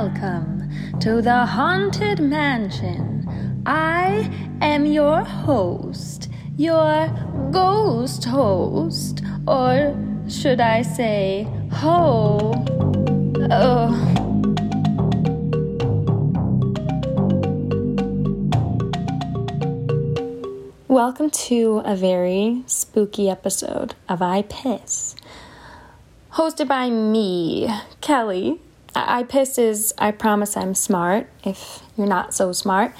welcome to the Haunted Mansion. I am your host, your ghost host, or should I say, ho? Oh. Welcome to a very spooky episode of I Piss. Hosted by me, Kelly. I Piss is I Promise I'm Smart, if you're not so smart.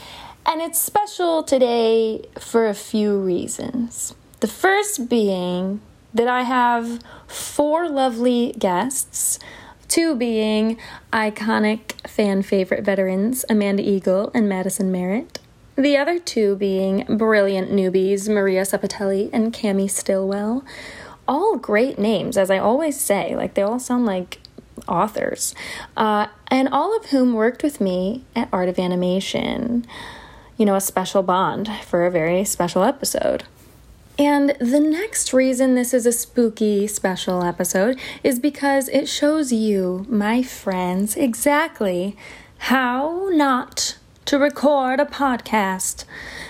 And it's special today for a few reasons. The first being that I have four lovely guests, two being iconic fan favorite veterans Amanda Eagle and Madison Merritt. The other two being brilliant newbies Maria Ceppetelli and Cammi Stilwell. All great names, as I always say. Like, they all sound like authors. Uh, and all of whom worked with me at Art of Animation. You know, a special bond for a very special episode. And the next reason this is a spooky special episode is because it shows you, my friends, exactly how not to record a podcast.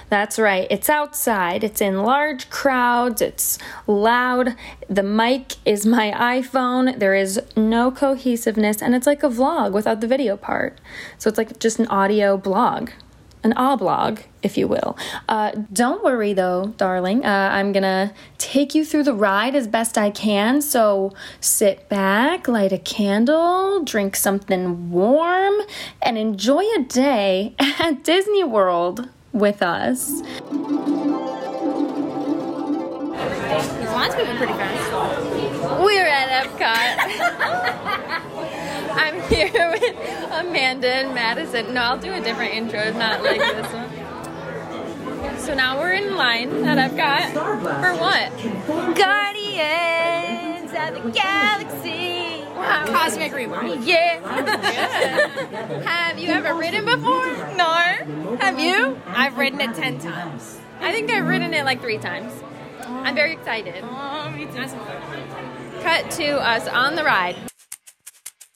That's right, it's outside, it's in large crowds, it's loud. The mic is my iPhone, there is no cohesiveness, and it's like a vlog without the video part. So it's like just an audio blog an oblog, if you will. Uh, don't worry though, darling. Uh, I'm gonna take you through the ride as best I can. So sit back, light a candle, drink something warm, and enjoy a day at Disney World with us. His line's moving pretty fast. We're at Epcot. I'm here with Amanda and Madison. No, I'll do a different intro, not like this one. So now we're in line that I've got for what? Guardians of the Galaxy. Wow. Cosmic Rewind. Yeah. Have you ever ridden before? No. Have you? I've ridden it ten times. I think I've ridden it like three times. I'm very excited. Oh, me too. Cut to us on the ride.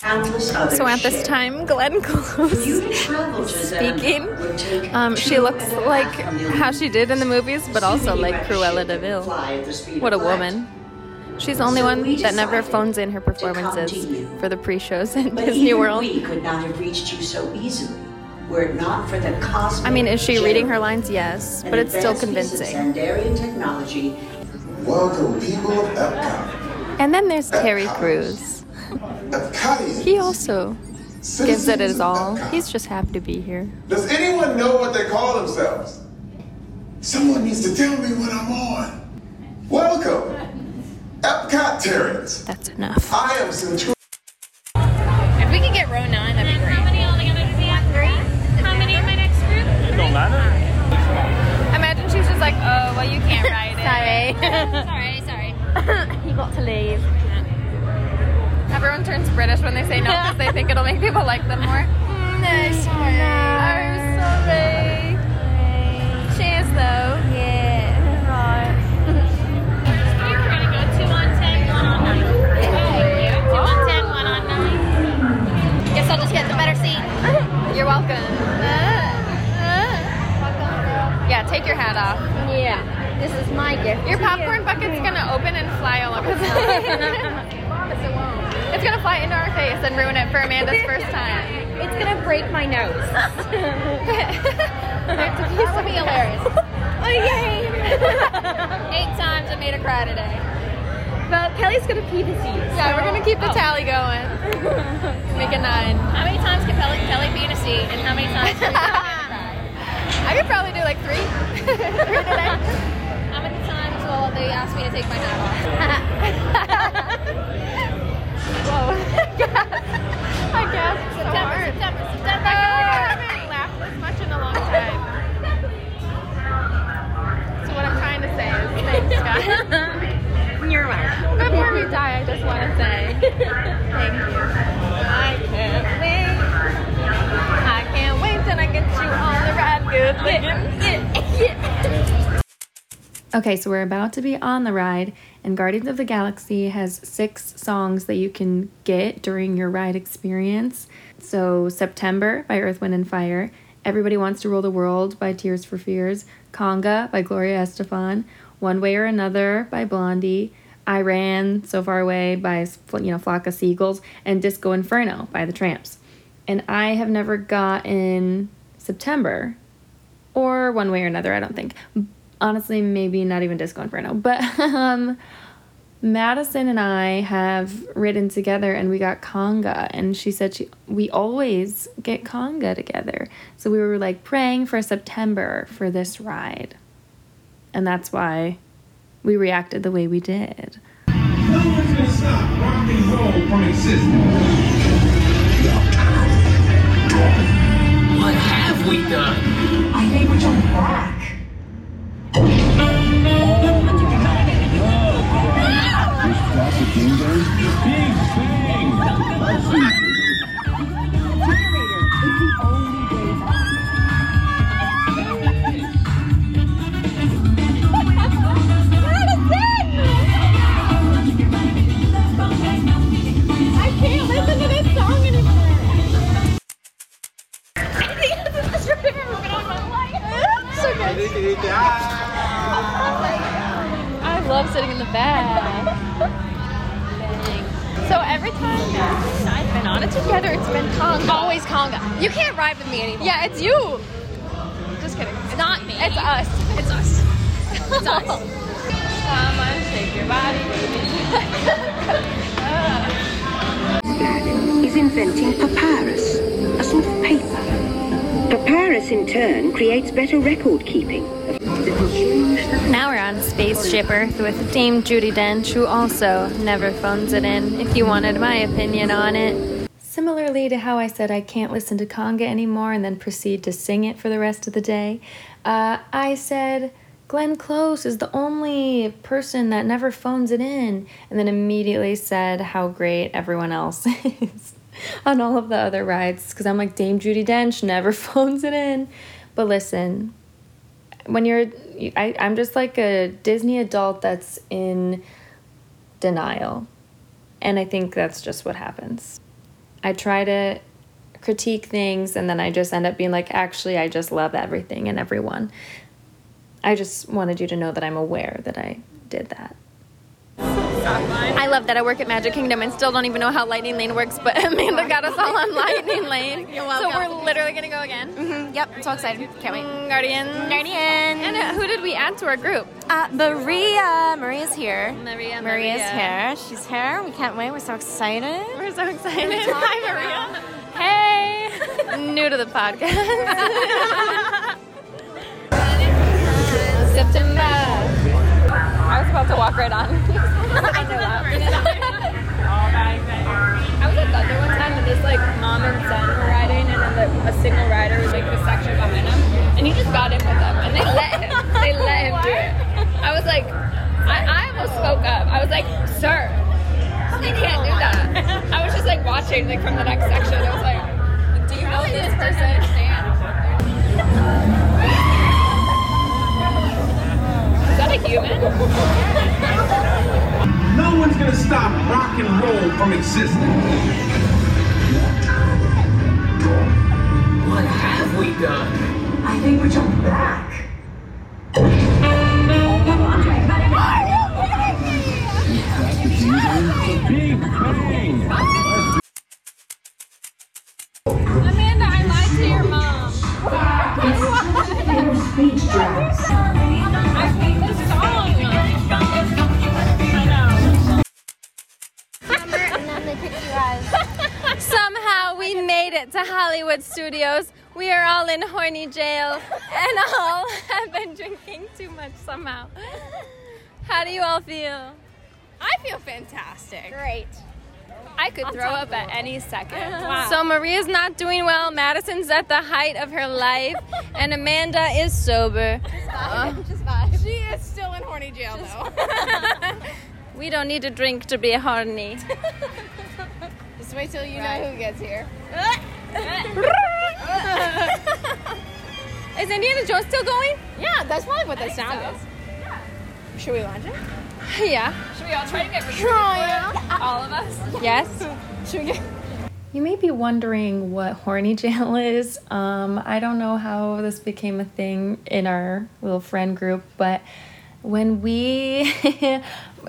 So at this time, Glenn Close You travel to them speaking. Um, she looks like how she did in the movies, but also like you have a Cruella de Vil. can fly at the speed What a woman. She's the only So one that never phones in her to to performances you. for the pre-shows at But Disney even World. we could not have reached you so easily were it not for the cosmic I mean, is she reading her lines? Yes, but it's still advanced piece of convincing. Xandarian technology Welcome, people of Epcot. And then there's Terry Crews. Epcotians. He also gives it his all. Epcot. He's just happy to be here. Does anyone know what they call themselves? Someone needs to tell me when I'm on. Welcome, Epcotarians. That's enough. I am Centurion. If we could get row nine, that'd be great. How many altogether does he have? Three? How many in my next group? It don't matter. Imagine she's just like, oh, well, you can't ride it. Sorry. sorry, sorry. you got to leave. Everyone turns British when they say no because they think it'll make people like them more. Keep the tally going. Make a nine. How many times can Kelly, Kelly be in a seat, and how many times can Kelly make her cry? I could probably do like three. three today. How many times will they ask me to take my hat off? Okay, so we're about to be on the ride, and Guardians of the Galaxy has six songs that you can get during your ride experience. So, September by Earth, Wind, and Fire, Everybody Wants to Rule the World by Tears for Fears, Conga by Gloria Estefan, One Way or Another by Blondie, I Ran So Far Away by you know Flock of Seagulls, and Disco Inferno by The Trammps. And I have never gotten September or one way or another, I don't think. Honestly, maybe not even Disco Inferno. But um, Madison and I have ridden together and we got conga and she said she we always get conga together. So we were like praying for September for this ride. And that's why we reacted the way we did. No one's gonna stop rock and roll from existing. What have we done? I think we're jumping back. Big Bang! I love sitting in the back. So every time Madison and I've been on it together, it's been conga. Always conga. You can't ride with me anymore. Yeah, it's you. Just kidding. It's not me. It's us. It's us. It's us. Come on, shake your body, baby. is inventing papyrus, a sort of paper. Papyrus, in turn, creates better record keeping. Now we're on Spaceship Earth with Dame Judi Dench, who also never phones it in, if you wanted my opinion on it. Similarly to how I said I can't listen to conga anymore and then proceed to sing it for the rest of the day, uh, I said Glenn Close is the only person that never phones it in, and then immediately said how great everyone else is on all of the other rides because I'm like, Dame Judi Dench never phones it in. But listen, when you're I, i'm just like a disney adult that's in denial. And i think that's just what happens. I try to critique things and then i just end up being like actually i just love everything and everyone. I just wanted you to know that i'm aware that i did that I love that I work at Magic Kingdom and still don't even know how Lightning Lane works, but Amanda got us all on Lightning Lane. You're So we're literally gonna go again. Mhm, Yep, I'm so excited. Can't wait. Mm, Guardians. Guardians. And uh, who did we add to our group? Uh, Maria. Maria's here. Maria. Maria's Maria. here. She's here. We can't wait. We're so excited. We're so excited. Hi, Maria. Hey. New to the podcast. September. I was about to walk right on. I was at Thunder one time and this like mom and son were riding and then the, a single rider was like the section behind him and he just got in with them and they let him they let him do it. I was like I, I almost spoke up. I was like, sir, you can't do that. I was just like watching like from the next section. I was like, do you know this person? Is human? No one's gonna stop rock and roll from existing. What have we done? I think we're jumping back. It to Hollywood Studios. We are all in horny jail and all have been drinking too much somehow. How do you all feel? I feel fantastic. Great. I could throw up at any second. Wow. So Maria's not doing well. Madison's at the height of her life, and Amanda is sober. Uh, she is still in horny jail though. We don't need to drink to be horny. Just wait till you know who gets here. Is Indiana Jones still going? Yeah, that's probably what the sound is. Should we launch it? Yeah. Should we all try to get rid All of us? Yes. Should we get? You may be wondering what horny jail is. Um, I don't know how this became a thing in our little friend group, but when we.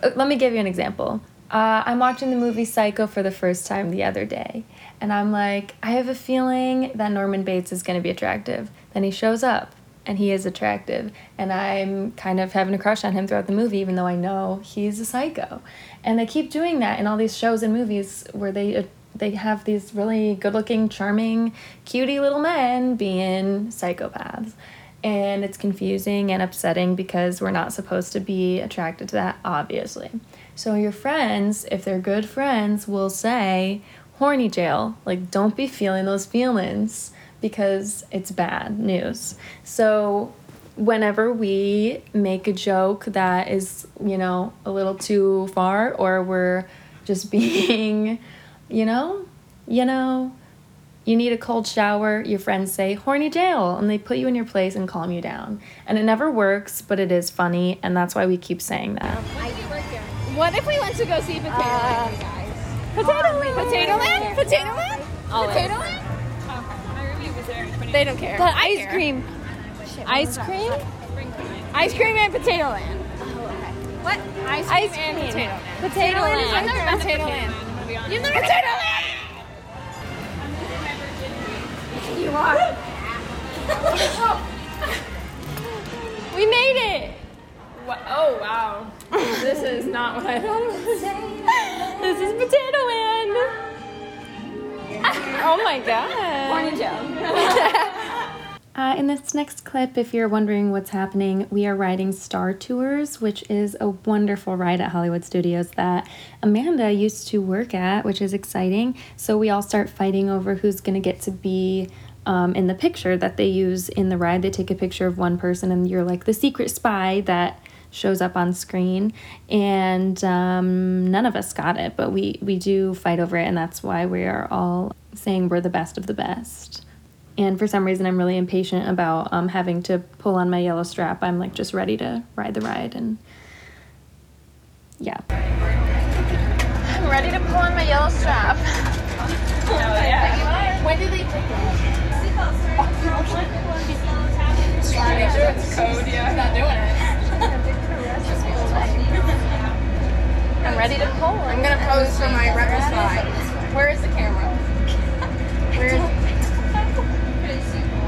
let me give you an example. Uh, I'm watching the movie Psycho for the first time the other day, and I'm like, I have a feeling that Norman Bates is going to be attractive. Then he shows up, and he is attractive, and I'm kind of having a crush on him throughout the movie, even though I know he's a psycho. And they keep doing that in all these shows and movies where they uh, they have these really good-looking, charming, cutie little men being psychopaths. And it's confusing and upsetting because we're not supposed to be attracted to that, obviously. So your friends, if they're good friends, will say, horny jail. Like, don't be feeling those feelings because it's bad news. So whenever we make a joke that is, you know, a little too far or we're just being, you know, you know, you need a cold shower, your friends say horny jail and they put you in your place and calm you down. And it never works, but it is funny and that's why we keep saying that. What if we went to go see Potato uh, Land, guys? Potato oh, Land. Potato Land. Potato Land. Potato Land. They don't care. The ice care. cream. Ice cream? Ice cream and Potato Land. Oh, what? Ice cream, Ice and cream. Potato Land. Potato I've Land. never been to Potato Land. You've never Potato Land. You are. We made it! Oh wow. This is not what I thought it was. This is Potato Land! oh my god. Horny Joe. Uh, in this next clip, if you're wondering what's happening, we are riding Star Tours, which is a wonderful ride at Hollywood Studios that Amanda used to work at, which is exciting. So we all start fighting over who's going to get to be um, in the picture that they use in the ride. They take a picture of one person, and you're like the secret spy that shows up on screen and um, none of us got it but we we do fight over it and that's why we are all saying we're the best of the best and for some reason i'm really impatient about um, having to pull on my yellow strap i'm like just ready to ride the ride and yeah I'm ready to pull on my yellow strap. When did they take it? Make sure it's code. Yeah, I'm not doing it. I'm ready to pull. I'm gonna pose for my rebel spy. Where is the camera? Where is?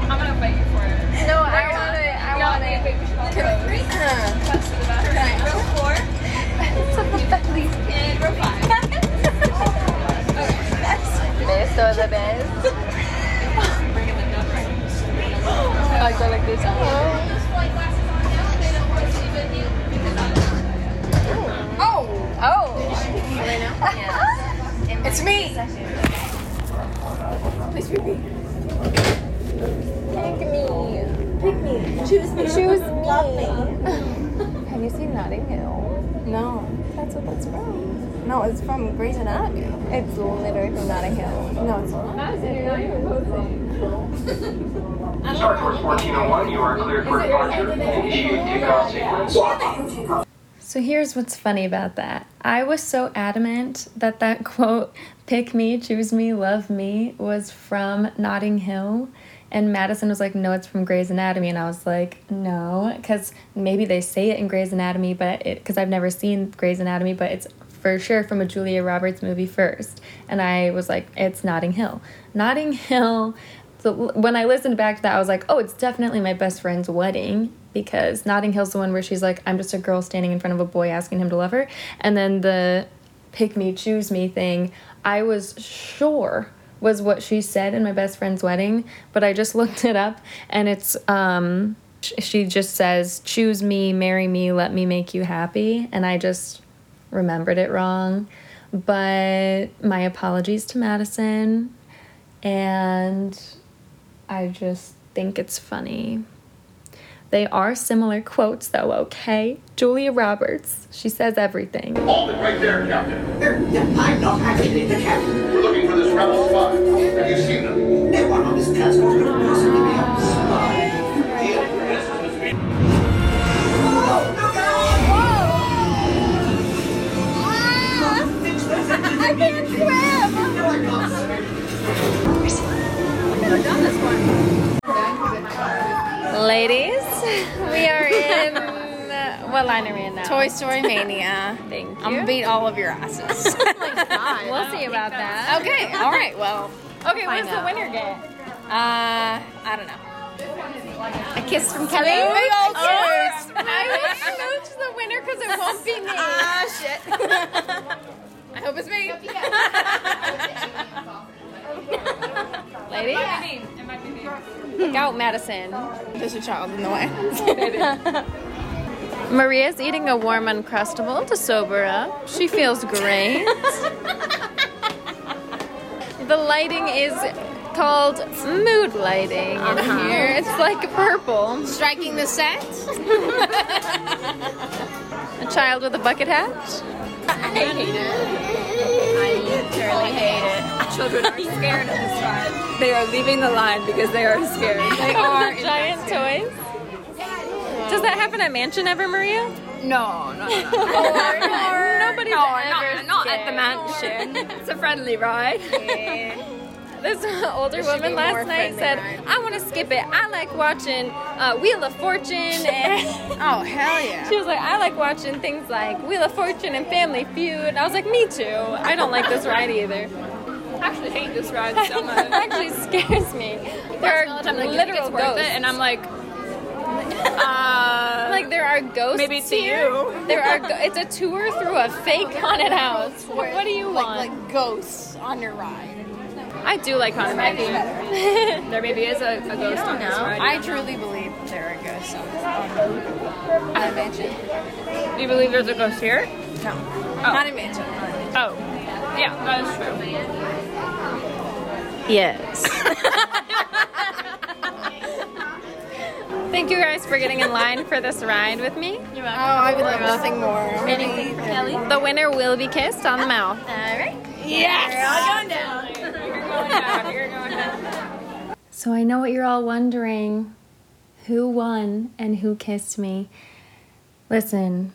I'm gonna fight you for it. No, I want it. I want it. Can I row four? And row five. Best of the best. I go like this. Oh. it's me. Please pick me. Pick me. Pick me. Choose me. Choose me. Have you seen Notting Hill? No, That's what that's from. no, it's from Grey's Anatomy. It's literally from Notting Hill. No, it's not. Star Tours 1401, you are cleared for departure. Initiate takeoff sequence. So here's what's funny about that. I was so adamant that that quote, pick me, choose me, love me, was from Notting Hill. And Madison was like, no, it's from Grey's Anatomy. And I was like, no, because maybe they say it in Grey's Anatomy, but because I've never seen Grey's Anatomy, but it's for sure from a Julia Roberts movie first. And I was like, it's Notting Hill. Notting Hill. So when I listened back to that, I was like, oh, it's definitely my best friend's wedding because Notting Hill's the one where she's like, I'm just a girl standing in front of a boy asking him to love her. And then the pick me, choose me thing, I was sure was what she said in my best friend's wedding, but I just looked it up and it's, um, she just says, choose me, marry me, let me make you happy. And I just remembered it wrong. But my apologies to Madison. And I just think it's funny. They are similar quotes, though, okay? Julia Roberts, she says everything. Hold it right there, Captain. I'm not actually the captain. We're looking for this rebel spy. Have you seen them? On this a I can't swim. I've never done this one. Ladies, we are in. What line are we in now? Toy Story Mania. Thank you. I'm gonna beat all of your asses. Oh we'll see about that. Okay. All right. Well. Okay. Where's the winner get? Uh, I don't know. A kiss from Kelly. Oh, yes. I will smooch the winner because it won't be me. Ah, shit. I hope it's me. Lady? Look out, Madison. There's a child in the way. Maria's eating a warm Uncrustable to sober up. She feels great. the lighting is called mood lighting in here. It's like purple. Striking the set. A child with a bucket hat. I hate it. I literally hate it. Children are scared of this ride. They are leaving the line because they are scared. They are the giant toys. Does that happen at Mansion ever, Maria? No, no, no. Nobody's no, ever not, not at the mansion. It's a friendly ride. This older woman last night said, right? "I want to skip it. I like watching uh, Wheel of Fortune." And Oh hell yeah! she was like, "I like watching things like Wheel of Fortune and Family Feud." I was like, "Me too. I don't like this ride either. I actually hate this ride so much. it actually scares me. There are I'm like, literal it's ghosts, it, and I'm like, uh, like there are ghosts. Maybe to here. you. There are. Go- it's a tour through a fake haunted house. What, what do you like, want? like ghosts on your ride. I do like haunted Maybe. There maybe is a, a ghost on this ride. I I truly believe there are ghosts on on mansion. Do you believe there's a ghost here? No, Oh. Not in mansion. Oh, yeah, that is true. Yes. Thank you guys for getting in line for this ride with me. You're welcome. Oh, I would love nothing more. Anything for Kelly? The winner will be kissed on the mouth. All right. Yes. You're all going down. You're going down. You're going down. So I know what you're all wondering who won and who kissed me. Listen,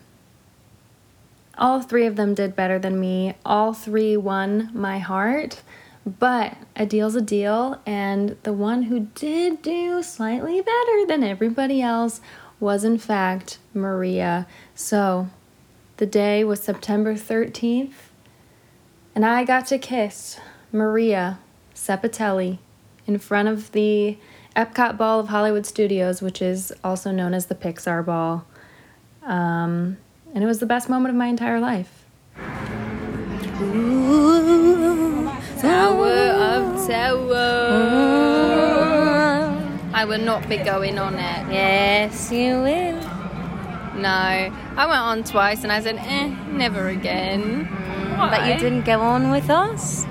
all three of them did better than me. All three won my heart, but a deal's a deal, and the one who did do slightly better than everybody else was, in fact, Maria. So the day was September 13th, and I got to kiss Maria Ceppetelli in front of the Epcot Ball of Hollywood Studios, which is also known as the Pixar Ball. Um, and it was the best moment of my entire life. Tower of Terror. I will not be going on it. Yes, you will. No. I went on twice and I said, eh, never again. But you didn't go on with us?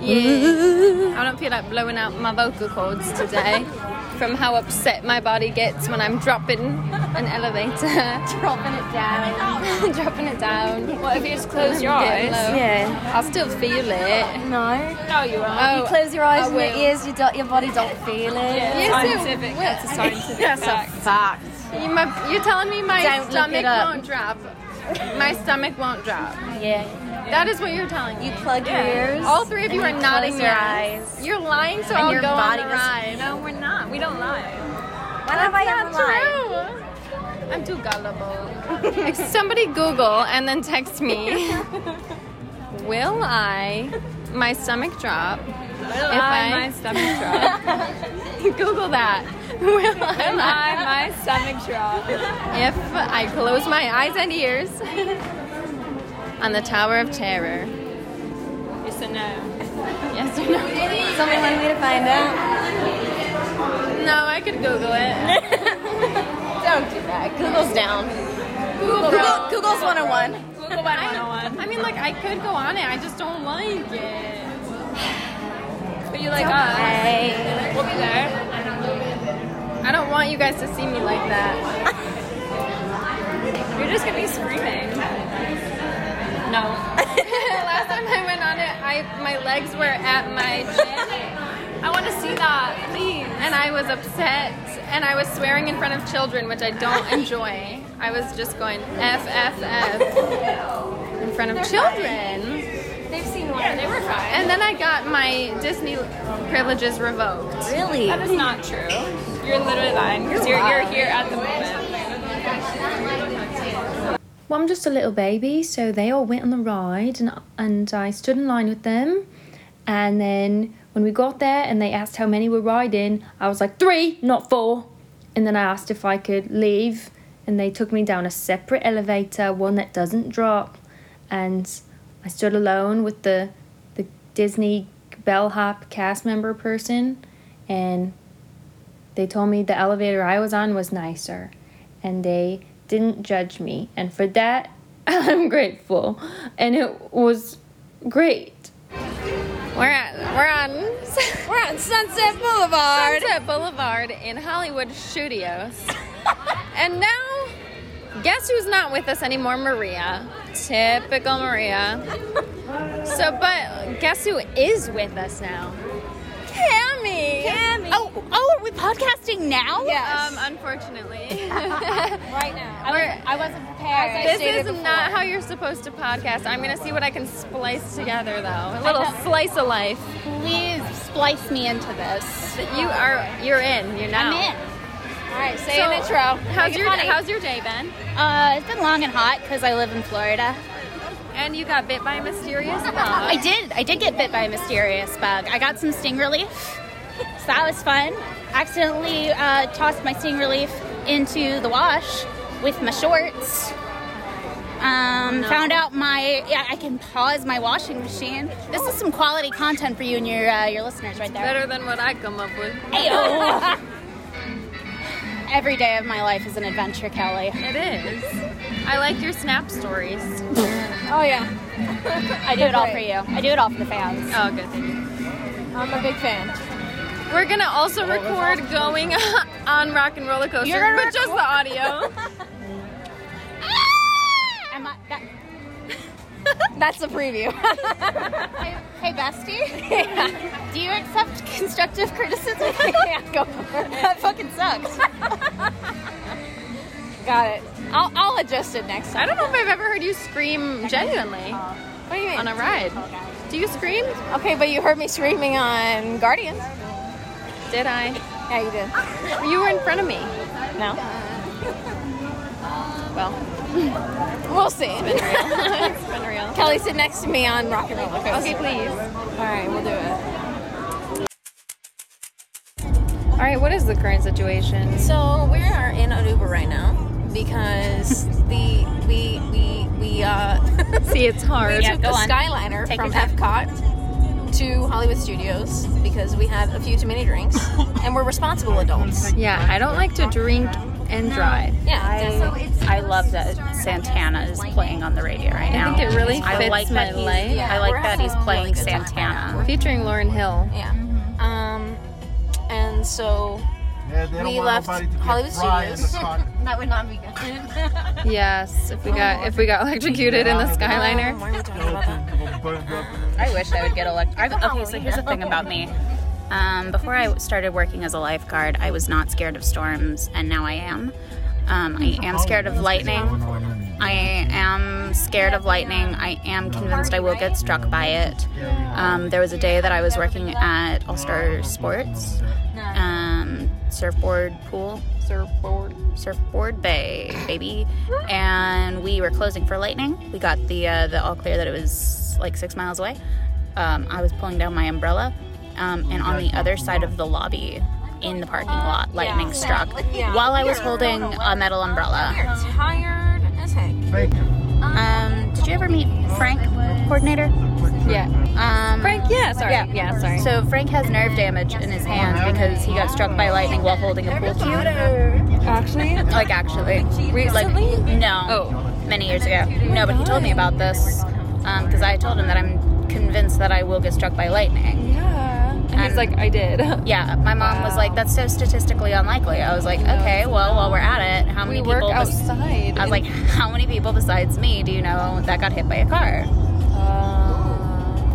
Yeah. I don't feel like blowing out my vocal cords today from how upset my body gets when I'm dropping an elevator. dropping it down. dropping it down. What if you just close your eyes? Yeah. I'll still feel it. No. No, you won't. Oh, You close your eyes I and your ears, you don't, your body don't feel it. Yes, it scientific. will. That's a scientific That's fact. a fact. You, my, you're telling me my Don't stomach won't drop. My stomach won't drop. Yeah. That is what you're telling me. You plug your ears. All three of you are you nodding your eyes. You're lying, so And I'll your go body on the ride. No, we're not. We don't lie. When have I ever lied? true. I'm too gullible. If Somebody Google and then text me. Will I, my stomach drop? Will If I, I- my stomach drop? Google that. Will Will I, I, my stomach drop? if I close my eyes and ears on the Tower of Terror? Yes or no? Yes or no? Somebody wanted me to find out. No, I could Google it. Don't do that. Google's down. Google, Google, Google's 101. Google by 101. I mean, like, I could go on it. I just don't like it. But you like us. We'll be there. I don't want you guys to see me like that. You're just gonna be screaming. No. Last time I went on it, I my legs were at my chin, I want to see that, please. And I was upset, and I was swearing in front of children, which I don't enjoy. I was just going F F F in front of children. They've seen one. Yeah, they were fine. And then I got my Disney privileges revoked. Really? That is not true. You're literally lying because you're, you're here at the moment. well, I'm just a little baby, so they all went on the ride, and and I stood in line with them, and then when we got there and they asked how many were riding, I was like three, not four, and then I asked if I could leave, and they took me down a separate elevator, one that doesn't drop, and I stood alone with the the Disney bellhop cast member person, and they told me the elevator I was on was nicer, and they didn't judge me, and for that I'm grateful, and it was great. We're at we're on We're on Sunset Boulevard. Sunset Boulevard in Hollywood Studios. and now guess who's not with us anymore? Maria. Typical Maria. So but guess who is with us now? Cammi. Cammi. Oh, oh, podcasting now? Yes. Um, unfortunately. right now. I, We're- was, I wasn't prepared. This is not how you're supposed to podcast. I'm gonna see what I can splice together though. A little slice of life. Please splice me into this. But you are you're in. You're now. I'm in. All right, say So, an intro. How's Make your. How's your day been? Uh, it's been long and hot because I live in Florida. And you got bit by a mysterious bug. I did. I did get bit by a mysterious bug. I got some sting relief, so that was fun. Accidentally uh, tossed my sting relief into the wash with my shorts. Um, Found out my yeah, I can pause my washing machine. This is some quality content for you and your uh, your listeners right there. Better than what I come up with. Every day of my life is an adventure, Kelly. It is. I like your snap stories. Oh yeah. I do it all for you. I do it all for the fans. Oh, good. Thank you. I'm a big fan. We're gonna also record going on Rock and Roller Coaster, You're gonna but just the audio. Ah! Am I, that, That's a preview. hey, hey, bestie. Do you accept constructive criticism? yeah, go for it. That fucking sucks. Got it. I'll, I'll adjust it next time. I don't know if I've ever heard you scream genuinely What do you mean? on a ride. Do you scream? Okay, but you heard me screaming on Guardians. Did I? Yeah, you did. You were in front of me. No? Well, We'll see. it's been real. Kelly, sit next to me on Rock and Roller Coaster. Okay, please. All right, we'll do it. All right, what is the current situation? So we are in an Uber right now because the we we we uh See, it's hard. we took the Skyliner from Epcot to Hollywood Studios because we had a few too many drinks and we're responsible adults. Yeah, I don't like to drink and drive. Yeah, so it's I love that Santana is playing on the radio right now. I think it really I fits like my that he's, life. Yeah, I like that he's playing really. Santana. Featuring Lauryn Hill. yeah. Um, and so Yeah, they don't we want left to Hollywood fried Studios. that would not be good. Yes, if we got if we got electrocuted in the Skyliner. Why are we talking about that? Burned up. I wish I would get electrocuted. Okay, so here's the thing about me. Um, before I started working as a lifeguard, I was not scared of storms, and now I am. Um, I am scared of lightning. I am scared of lightning. I am convinced I will get struck by it. Um, there was a day that I was working at All Star Sports, um, surfboard pool, surfboard, surfboard bay, baby, and we were closing for lightning. We got the uh, the all clear that it was like six miles away. Um, I was pulling down my umbrella, um, and on the other side of the lobby. In the parking lot, lightning struck while I was holding a metal umbrella. You're tired as heck. Um, did you ever meet Frank, coordinator? Yeah. Um, Frank, yeah, sorry. Yeah. Yeah, sorry. So Frank has nerve damage in his hand because he got struck by lightning while holding a pool cue. Actually, Like actually, Recently? Like, no. Oh. many years ago. No, but he told me about this because I told him that I'm convinced that I will get struck by lightning. yeah. And he's like, I did. Yeah, my mom was like, "That's so statistically unlikely." I was like, "Okay, well, while we're at it, how many We people?" bes- outside. I was like, "How many people besides me do you know that got hit by a car?"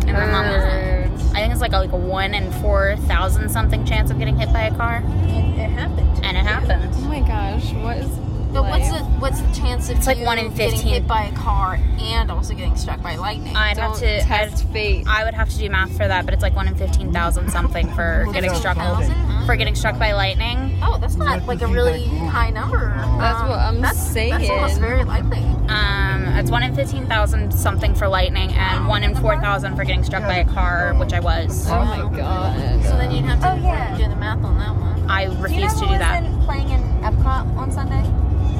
And my mom was like, I think it's like a, like a one in four thousand something chance of getting hit by a car, And It happened. and it happened. Oh my gosh, what is But what's the what's the chance of It's like one in getting 15. hit by a car and also getting struck by lightning? I'd have to test I'd, fate. I would have to do math for that, but it's like one in fifteen thousand something for getting struck 15,000, huh? for getting struck by lightning. Oh, that's not like a really high number. That's Um, what I'm that's, saying. That's almost very likely. Um, it's one in fifteen thousand something for lightning, and one in four thousand for getting struck by a car, which I was. Oh my god. So then you'd have to Oh, yeah. do the math on that one. I refuse to do that. playing in Epcot on Sunday?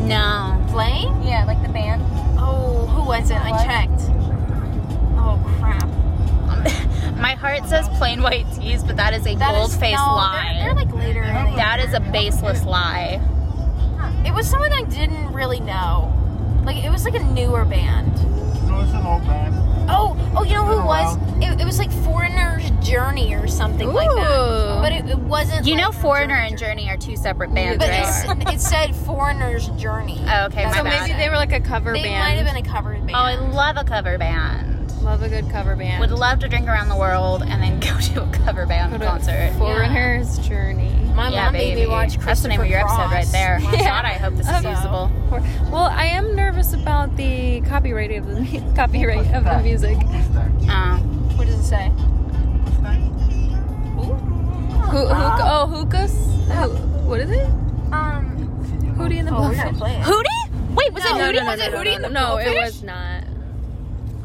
No. Playing? Yeah, like the band. Oh, who was it? I checked. Oh crap. My heart says Plain White T's, but that is a That bold faced no, lie. They're, they're like later. that is a baseless lie. It was someone I didn't really know. Like it was like a newer band. No, it's an old band. Oh, oh, you know who it was? It, it was like Foreigner's Journey or something like that. Ooh. But it, it wasn't. You like know, Foreigner and Journey are two separate bands, But right? it's, it said Foreigner's Journey. Oh, okay, my so bad. maybe they were like a cover They band. might have been a cover band. Oh, I love a cover band. Love a good cover band. Would love to drink around the world and then go to a cover band Go to concert. Foreigner's Journey. My yeah, mom made me watch That's the name of your episode right Christopher there. Cross. God, I hope this is Yeah. usable. Well, I am nervous about the copyright of the copyright of the music. Um, What does it say? Who, hook, oh, hookahs? Who, what is it? Um. Hootie and the Oh, Blowfish. Hootie? Wait, was No, it no, Hootie? no, was it Hootie? no, and the No, it was not.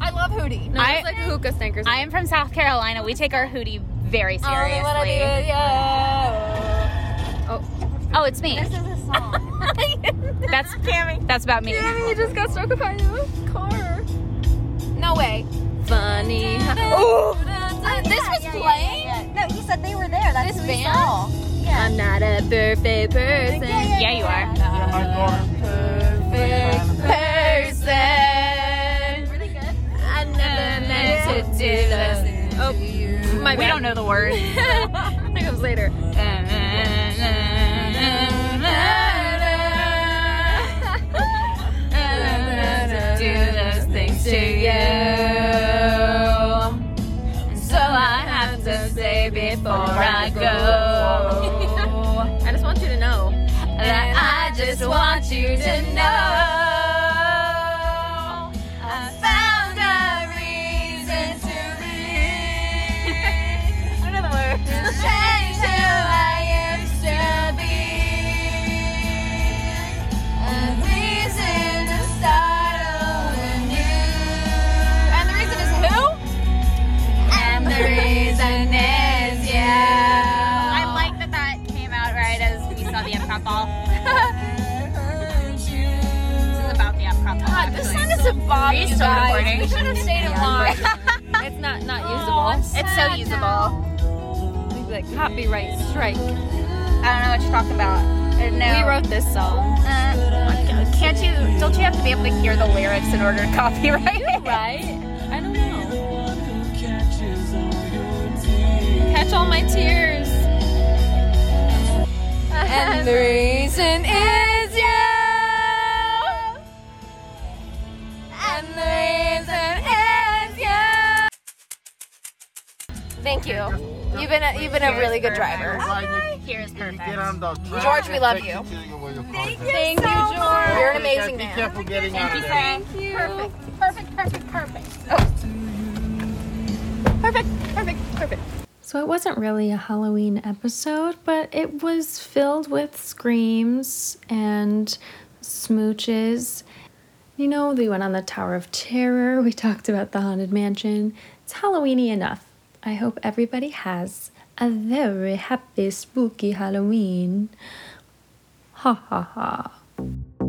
I love Hootie. No, I- like hookah stinkers. I am from South Carolina. We take our Hootie very Oh, they wanna do seriously. it, yeah. Oh, Oh, it's me. This is a song. That's Cammi. That's about me. you just got struck by a car. No way. Funny. Ooh. Uh, this was Yeah, yeah, playing. yeah, yeah. No, he said they were there. That's This who we band? saw. Yeah. I'm not a perfect person. Yeah, you are. My daughter's Person. Really good. I never meant to do this. Oh, my We don't know the words. That comes later. do to you. And so I have to say before I go. I just want you to know that I just want you to know. You. You've been a, you've been a really good driver. Here's perfect. Get on the track. George, we love you. Thank Thank you, George. You're an amazing Be man. careful getting out of. Thank you. Perfect, perfect, perfect, perfect. Oh. Perfect, perfect, perfect. So it wasn't really a Halloween episode, but it was filled with screams and smooches. You know, we went on the Tower of Terror, we talked about the Haunted Mansion. It's Halloweeny enough. I hope everybody has a very happy, spooky Halloween. Ha ha ha.